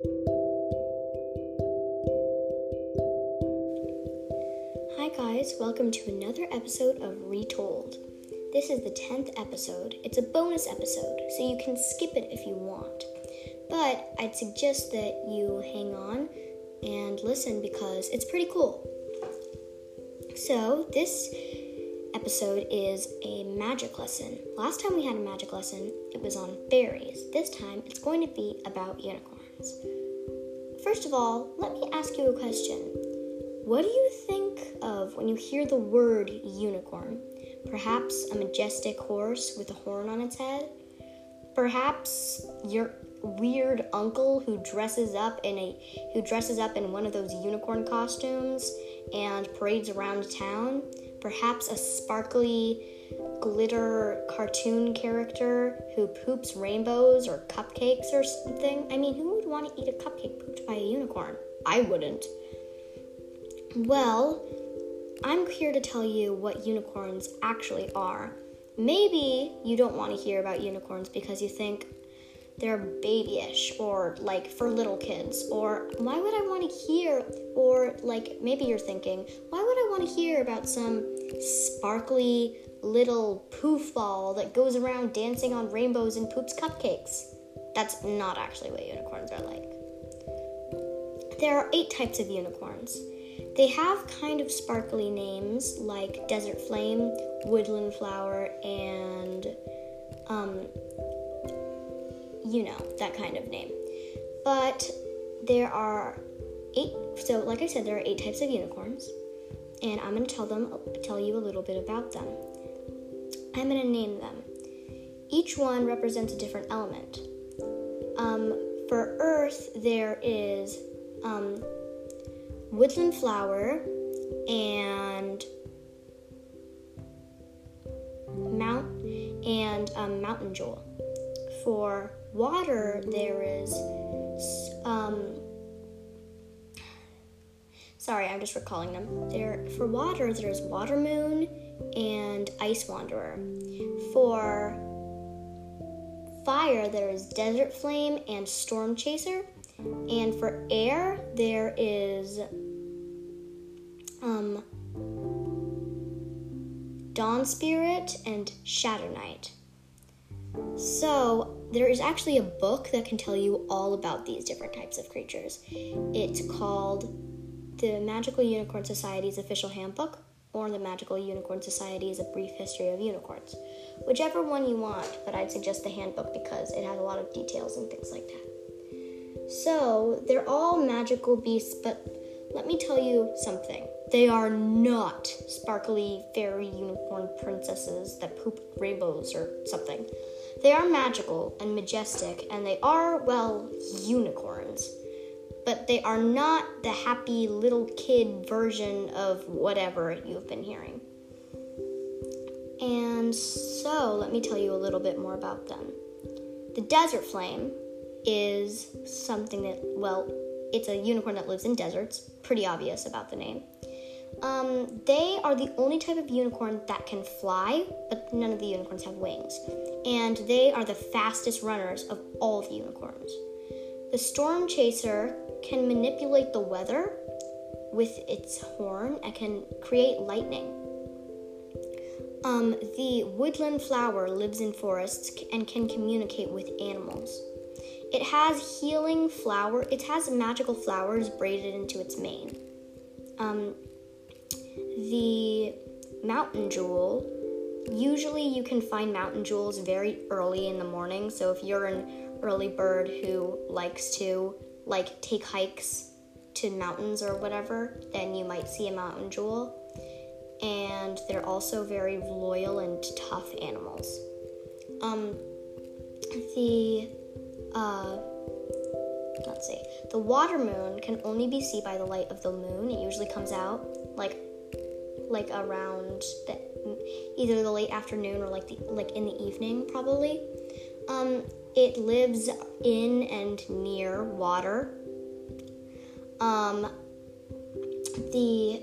Hi, guys, welcome to another episode of Retold. This is the 10th episode. It's a bonus episode, so you can skip it if you want. But I'd suggest that you hang on and listen because it's pretty cool. So, this episode is a magic lesson. Last time we had a magic lesson, it was on fairies. This time, it's going to be about unicorns. First of all, let me ask you a question. What do you think of when you hear the word unicorn? Perhaps a majestic horse with a horn on its head? Perhaps your weird uncle who dresses up in a who dresses up in one of those unicorn costumes and parades around town? Perhaps a sparkly glitter cartoon character who poops rainbows or cupcakes or something? I mean, who want to eat a cupcake pooped by a unicorn? I wouldn't. Well, I'm here to tell you what unicorns actually are. Maybe you don't want to hear about unicorns because you think they're babyish or like for little kids, or why would I want to hear, or like maybe you're thinking, why would I want to hear about some sparkly little poof ball that goes around dancing on rainbows and poops cupcakes? That's not actually what unicorns are like. There are eight types of unicorns. They have kind of sparkly names like Desert Flame, Woodland Flower, and, um, you know, that kind of name. But there are eight, so like I said, there are eight types of unicorns, and I'm to tell them, tell you a little bit about them. I'm to name them. Each one represents a different element. Um, for Earth, there is um, woodland flower and mount and um, mountain jewel. For water, there is um, sorry, I'm just recalling them. There for water, there's water moon and ice wanderer. For fire, there is desert flame and storm chaser. And for air, there is um, Dawn Spirit and Shadow Night. So, there is actually a book that can tell you all about these different types of creatures. It's called The Magical Unicorn Society's Official Handbook or The Magical Unicorn Society is A Brief History of Unicorns. Whichever one you want, but I'd suggest the handbook because it has a lot of details and things like that. So, they're all magical beasts, but let me tell you something. They are not sparkly fairy unicorn princesses that poop rainbows or something. They are magical and majestic, and they are, well, unicorns. But they are not the happy little kid version of whatever you've been hearing. And so, let me tell you a little bit more about them. The desert flame is something that, well, it's a unicorn that lives in deserts. Pretty obvious about the name. Um, they are the only type of unicorn that can fly, but none of the unicorns have wings. And they are the fastest runners of all the unicorns. The storm chaser can manipulate the weather with its horn and can create lightning. Um, the woodland flower lives in forests and can communicate with animals. It has healing flower. It has magical flowers braided into its mane. Um, the mountain jewel. Usually, you can find mountain jewels very early in the morning. So if you're an early bird who likes to like take hikes to mountains or whatever, then you might see a mountain jewel. And they're also very loyal and tough animals. Um, the uh, let's see. The water moon can only be seen by the light of the moon. It usually comes out like like around the either the late afternoon or like the like in the evening probably. Um, it lives in and near water. Um, the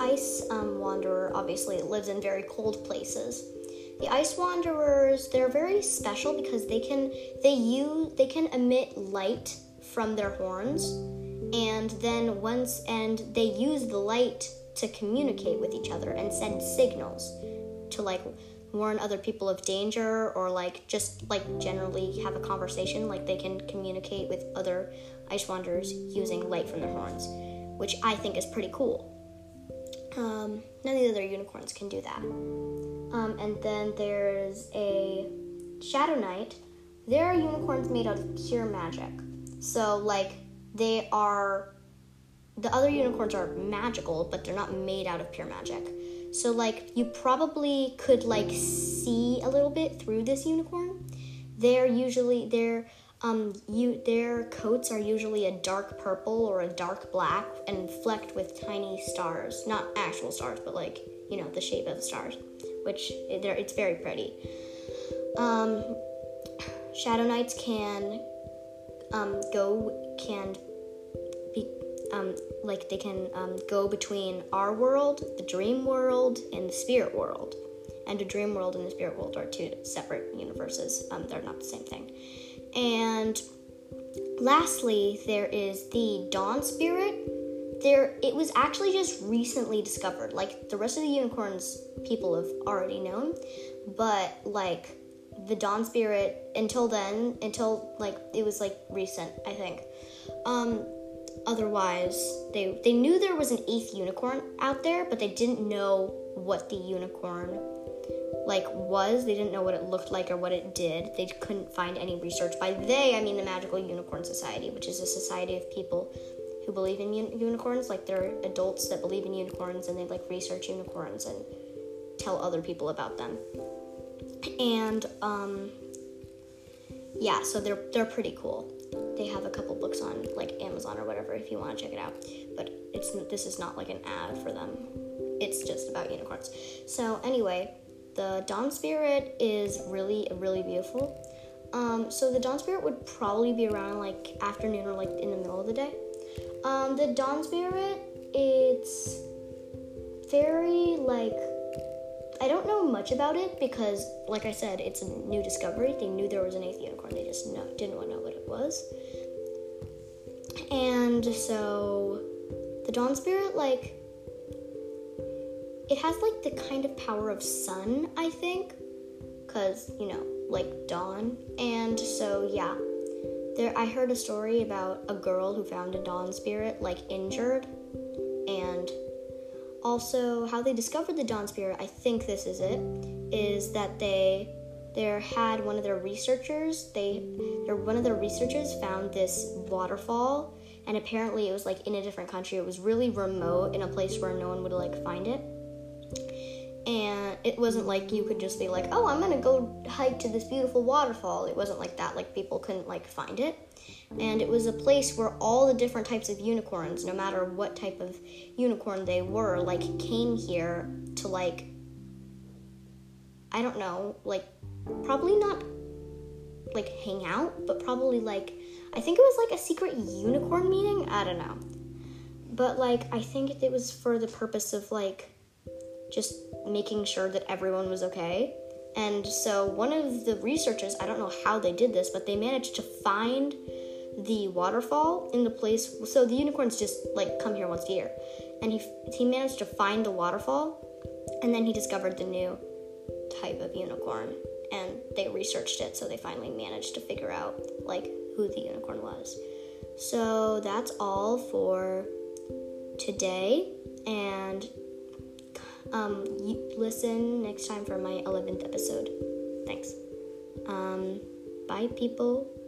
ice um, wanderer obviously lives in very cold places. The ice wanderers, they're very special because they can they use they can emit light from their horns, and then once and they use the light to communicate with each other and send signals to like warn other people of danger or like just like generally have a conversation like they can communicate with other ice wanderers using light from their horns which i think is pretty cool. Um, none of the other unicorns can do that. Um, and then there's a shadow night. There are unicorns made out of pure magic. So like they are the other unicorns are magical but they're not made out of pure magic so like you probably could like see a little bit through this unicorn. They're usually their um you their coats are usually a dark purple or a dark black and flecked with tiny stars, not actual stars, but like you know the shape of stars, which they're it's very pretty. Um, Shadow Nights can um, go can um, like they can um, go between our world, the dream world, and the spirit world. And the dream world and the spirit world are two separate universes. Um, they're not the same thing. And lastly, there is the dawn spirit. There, it was actually just recently discovered. Like the rest of the unicorns, people have already known, but like the dawn spirit until then, until like it was like recent, I think. Um, otherwise they they knew there was an eighth unicorn out there but they didn't know what the unicorn like was. They didn't know what it looked like or what it did. They couldn't find any research by they i mean the magical unicorn society which is a society of people who believe in un- unicorns. Like they're adults that believe in unicorns and they like research unicorns and tell other people about them. And um yeah so they're they're pretty cool they have a couple books on like Amazon or whatever if you want to check it out. But it's this is not like an ad for them. It's just about unicorns. So anyway, the Dawn Spirit is really really beautiful. Um, so the Dawn Spirit would probably be around like afternoon or like in the middle of the day. Um, the Dawn Spirit, it's very like I don't know much about it because, like I said, it's a new discovery. They knew there was an eighth unicorn, they just didn't want to know what it was. And so, the Dawn Spirit, like, it has like the kind of power of sun, I think, because you know, like dawn. And so, yeah, there. I heard a story about a girl who found a Dawn Spirit like injured, also how they discovered the dawn spirit i think this is it is that they there had one of their researchers they their one of their researchers found this waterfall and apparently it was like in a different country. It was really remote in a place where no one would like find it. And it wasn't like you could just be like oh i'm gonna go hike to this beautiful waterfall. It wasn't like that like people couldn't like find it. And it was a place where all the different types of unicorns no matter what type of unicorn they were like came here to like i don't know like probably not like hang out but probably like i think it was like a secret unicorn meeting? I don't know. But like i think it was for the purpose of like just making sure that everyone was okay and so one of the researchers i don't know how they did this but they managed to find the waterfall in the place. So the unicorns just like come here once a year, and he he managed to find the waterfall, and then he discovered the new type of unicorn, and they researched it, so they finally managed to figure out like who the unicorn was. So that's all for today, and um, listen next time for my 11th episode. Thanks. Um, bye, people.